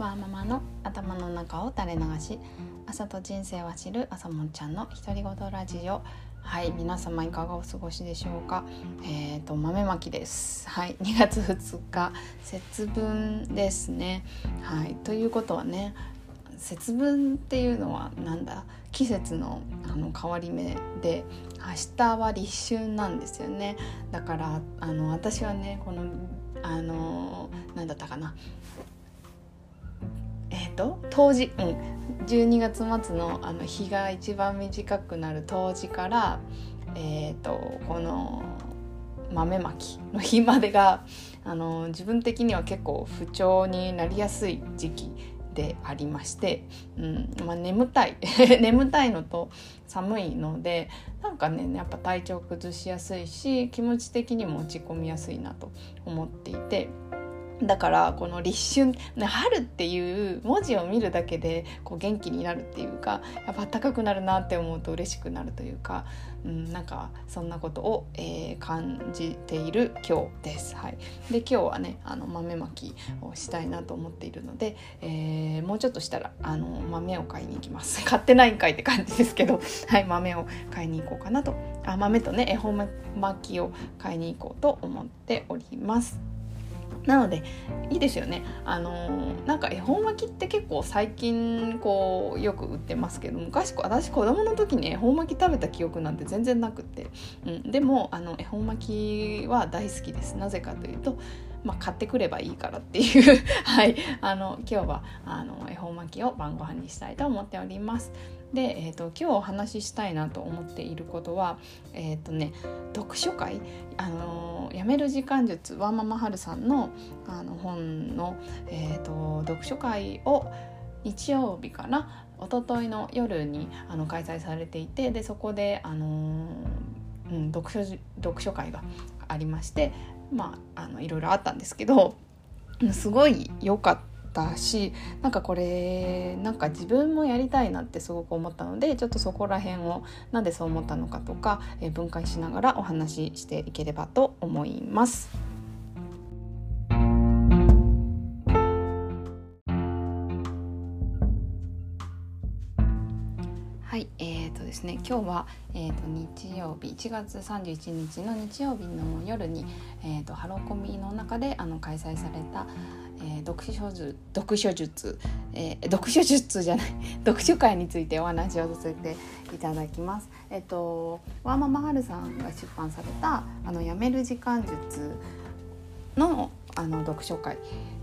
ワーママの頭の中を垂れ流し朝と人生は知る朝もんちゃんの独り言ラジオ。はい皆様いかがお過ごしでしょうか？えっ、ー、と豆まきです。はい 2月2日。節分ですね。はいということはね節分っていうのはなんだ？季節のあの変わり目で明日は立春なんですよね。だからあの私はねこのあのなんだったかな、と？冬至、うん、12月末のあの日が一番短くなる冬至からえっ、ー、とこの豆まきの日までがあの自分的には結構不調になりやすい時期でありまして、うん。まあ、眠たい。眠たいのと寒いのでなんかねやっぱ体調崩しやすいし気持ち的にも落ち込みやすいなと思っていて。だからこの立春、春っていう文字を見るだけでこう元気になるっていうかやっぱ暖かくなるなって思うと嬉しくなるというか、うん、なんかそんなことを、えー、感じている今日です。はい、で今日はねあの豆まきをしたいなと思っているので、えー、もうちょっとしたらあの豆を買いに行きます。買ってないんかいって感じですけど、はい、豆を買いに行こうかなとあ豆とね恵方巻きを買いに行こうと思っております。なのでいいですよね。あの、なんか恵方巻きって結構最近こうよく売ってますけど昔私子供の時に恵方巻き食べた記憶なんて全然なくって、うん、でもあの恵方巻きは大好きです。なぜかというとまあ、買ってくればいいからっていう。はい。あの今日はあの恵方巻きを晩ご飯にしたいと思っております。で、えーと、今日お話ししたいなと思っていることはえっ、ー、とね読書会？あのやめる時間術ワーママハルさんのあの本の、えーと、読書会を日曜日かな？一昨日の夜にあの開催されていてでそこで、あのうん、読書読書会がありましてまああのいろいろあったんですけどすごい良かったたしなんかこれなんか自分もやりたいなってすごく思ったのでちょっとそこら辺をなんでそう思ったのかとか、えー、分解しながらお話ししていければと思います。はい、えーとですね、今日は、えーと、日曜日1月31日の日曜日の夜に、えーとハロコミの中であの開催された、えー、読書術読書術、えー、読書術じゃない 読書会についてお話をさせていただきます。えっ、ー、とワーママハルさんが出版されたあのやめる時間術のあの読書会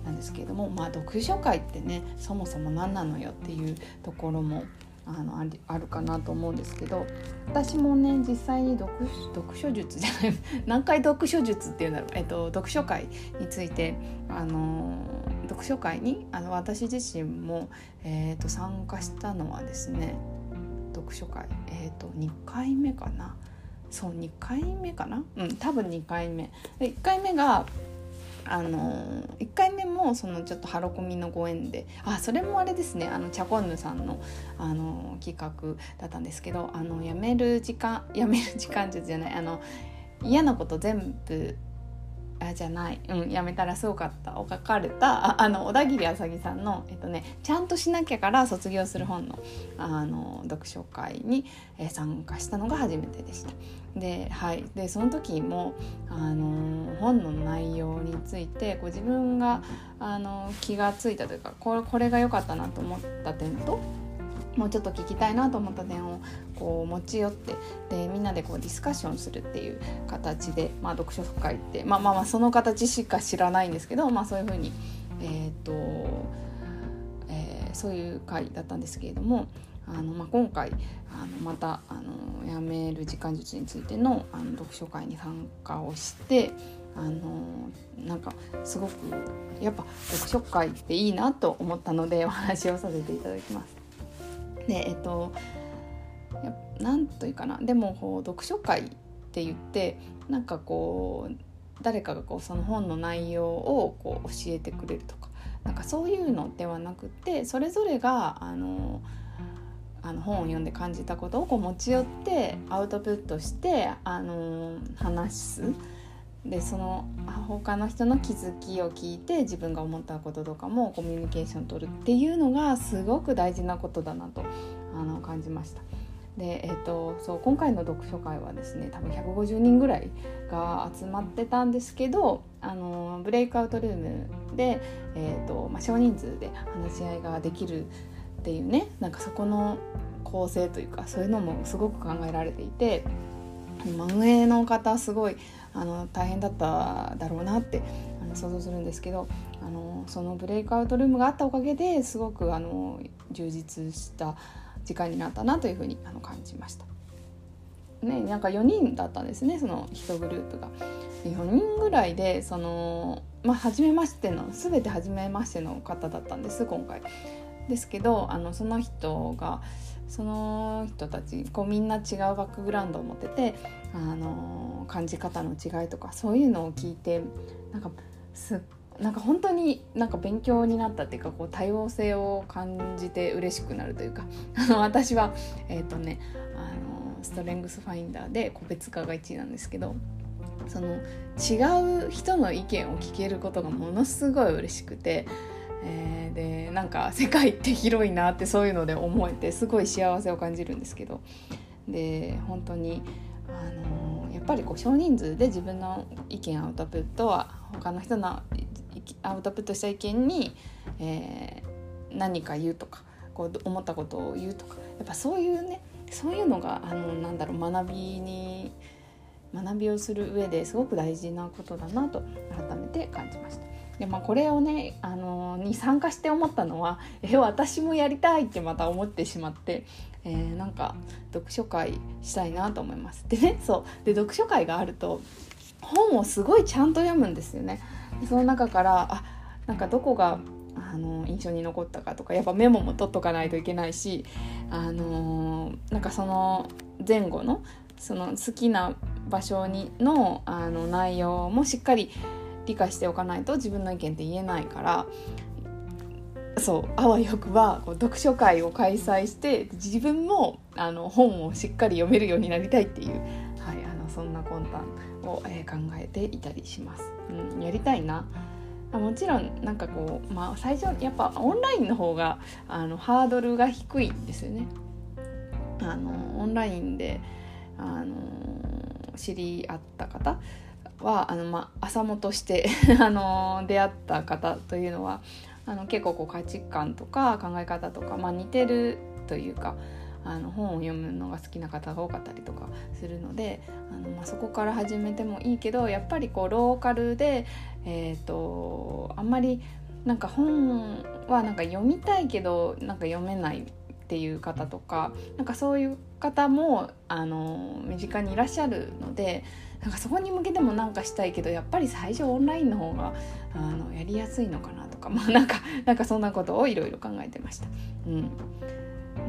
なんですけれども、まあ読書会ってねそもそも何なのよっていうところもあのあるかなと思うんですけど私もね実際に読読書術じゃない 何回読書術っていうんだろう、えっと、読書会について、あの読書会にあの私自身も、えーと、参加したのはですね読書会、えーと、2回目かな。そう2回目かな？うん多分2回目。で1回目があの1回目もそのちょっとハロコミのご縁であそれもあれですねあのチャコンヌさんのあの企画だったんですけどあのやめる時間やめる時間術じゃないあの嫌なこと全部あじゃない、うん、やめたらすごかった。を書かれた。あの小田切あさぎさんの、えっとね「ちゃんとしなきゃから卒業する本の」あの読書会に、え、参加したのが初めてでした。で,、はい、でその時もあの本の内容についてこう自分があの気が付いたというかこれこれが良かったなと思った点ともうちょっと聞きたいなと思った点をこう持ち寄ってでみんなでこうディスカッションするっていう形で、まあ、読書会ってまあまあまあその形しか知らないんですけど、まあ、そういうふうに、えーとえー、そういう会だったんですけれどもあの、まあ、今回あのまたあのやめる時間術についてのあの読書会に参加をしてあのなんかすごくやっぱ読書会っていいなと思ったのでお話をさせていただきます。でえっとなんというかな。でもこう読書会って言ってなんかこう誰かがこうその本の内容をこう教えてくれるとかなんかそういうのではなくてそれぞれがあのあの本を読んで感じたことをこう持ち寄ってアウトプットしてあの話す。でその他の人の気づきを聞いて自分が思ったこととかもコミュニケーション取るっていうのがすごく大事なことだなとあの感じました。で、えーと、そう今回の読書会はですね多分150人ぐらいが集まってたんですけどあのブレイクアウトルームで、えーとまあ、少人数で話し合いができるっていうねなんかそこの構成というかそういうのもすごく考えられていて運営の方すごいあの大変だっただろうなってあの想像するんですけどあのそのブレイクアウトルームがあったおかげですごくあの充実した時間になったなというふうにあの感じました。ね、なんか4人だったんですねその1グループが。4人ぐらいでその、まあ、初めましての全て初めましての方だったんです今回。ですけどあのその人がその人たちこうみんな違うバックグラウンドを持っててあの感じ方の違いとかそういうのを聞いてなんかすなんか本当になんか勉強になったっていうかこう多様性を感じて嬉しくなるというか 私はえ、ー、とねあのストレングスファインダーで個別化が1位なんですけどその違う人の意見を聞けることがものすごい嬉しくて、えー、でなんか世界って広いなってそういうので思えてすごい幸せを感じるんですけどで本当にあのやっぱりこう少人数で自分の意見アウトプットは他の人のアウトプットした意見に、えー、何か言うとかこう思ったことを言うとかやっぱそういうねそういうのがあのなんだろう学びに学びをする上ですごく大事なことだなと改めて感じました。でまあ、これをねあのに参加して思ったのはえ私もやりたいってまた思ってしまって、えー、なんか読書会したいなと思います。でねそうで読書会があると本をすごいちゃんと読むんですよね。その中からあなんかどこがあの印象に残ったかとかやっぱメモも取っとかないといけないし、あのー、なんかその前後のその好きな場所にのあの内容もしっかり理解しておかないと自分の意見って言えないからそうあわよくばこう読書会を開催して自分もあの本をしっかり読めるようになりたいっていう、はい、あのそんな魂胆を、えー、考えていたりします。うん、やりたいなもちろんなんかこう、まあ、最初やっぱオンラインの方があのハードルが低いんですよね。あのオンラインであの知り合った方はあの、まあ、朝もとして あの出会った方というのはあの結構こう価値観とか考え方とか、まあ、似てるというかあの本を読むのが好きな方が多かったりとかするのであの、まあ、そこから始めてもいいけどやっぱりこうローカルで、えーと、あんまりなんか本はなんか読みたいけどなんか読めないっていう方とかなんかそういう方もあの身近にいらっしゃるのでなんかそこに向けてもなんかしたいけどやっぱり最初オンラインの方があのやりやすいのかなとかまあなんかなんかそんなことをいろいろ考えてました。うん。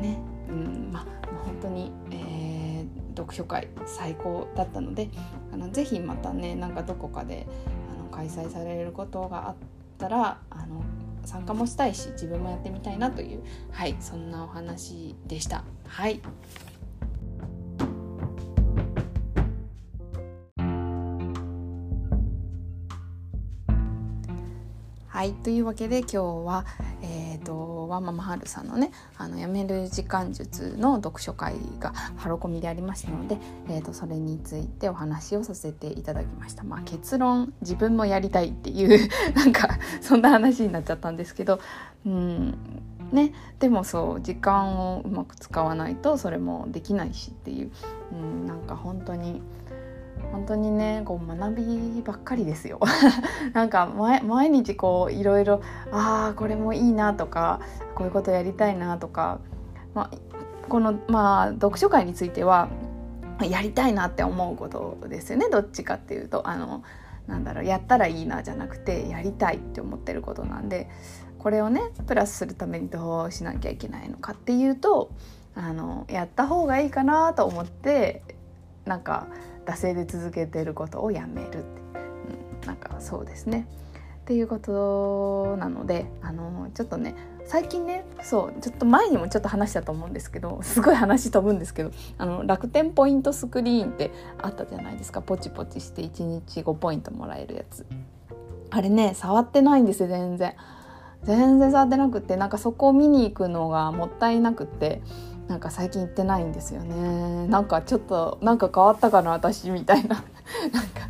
ね。うん。まあ、本当に、えー、読書会最高だったのであのぜひまたねなんかどこかであの開催されることがあったらあの参加もしたいし自分もやってみたいなというはいそんなお話でした。はいはいというわけで今日は、えーと、ワンママハルさんのね「あのやめる時間術」の読書会がハロコミでありましたので、えーと、それについてお話をさせていただきました。まあ、結論自分もやりたいっていう なんかそんな話になっちゃったんですけどうんね、でもそう時間をうまく使わないとそれもできないしっていう、うん、なんか本当に本当にねこう学びばっかりですよ。なんか毎日こういろいろああこれもいいなとかこういうことやりたいなとか、まあ、このまあ読書会についてはやりたいなって思うことですよねどっちかっていうと。あのなんだろうやったらいいなじゃなくてやりたいって思ってることなんでこれをねプラスするためにどうしなきゃいけないのかっていうとあのやった方がいいかなと思ってなんか惰性で続けてることをやめるって、うん、なんかそうですね。っていうことなのであのちょっとね最近ねそうちょっと前にもちょっと話したと思うんですけどすごい話飛ぶんですけどあの楽天ポイントスクリーンってあったじゃないですか。ポチポチして1日5ポイントもらえるやつ。あれね触ってないんですよ全然。全然触ってなくてなんかそこを見に行くのがもったいなくてなんか最近行ってないんですよね。なんかちょっとなんか変わったかな私みたいな。なんか、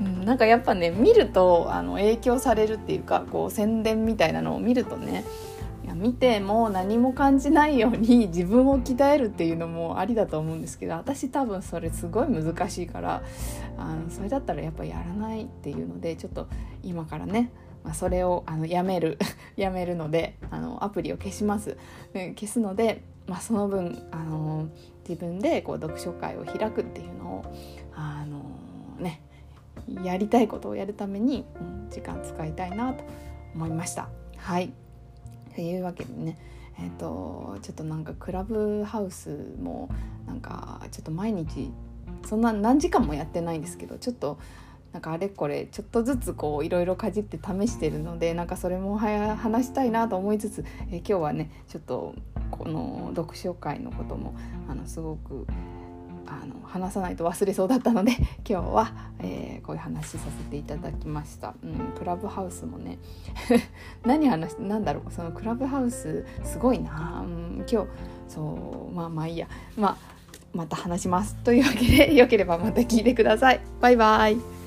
うん、なんかやっぱね見るとあの影響されるっていうかこう宣伝みたいなのを見るとねいや見ても何も感じないように 自分を鍛えるっていうのもありだと思うんですけど私多分それすごい難しいからあのそれだったらやっぱやらないっていうのでちょっと今からねまあ、それをあのやめる やめるのであのアプリを消します、消すのでまあ、その分、あの自分でこう読書会を開くっていうのを、あのね、やりたいことをやるために、うん、時間使いたいなと思いました。はいというわけでねえーと、ちょっとなんかクラブハウスもなんかちょっと毎日そんな何時間もやってないんですけどちょっとなんかあれこれちょっとずつこういろいろかじって試してるのでなんかそれも話したいなと思いつつ、え、今日はねちょっとこの読書会のこともあのすごくあの話さないと忘れそうだったので 今日は、えー、こういう話させていただきました、うん、クラブハウスもね 何話なんだろうそのクラブハウスすごいな、うん、今日そうまあまあいいや。まあまた話します。というわけでよければまた聞いてください。バイバイ。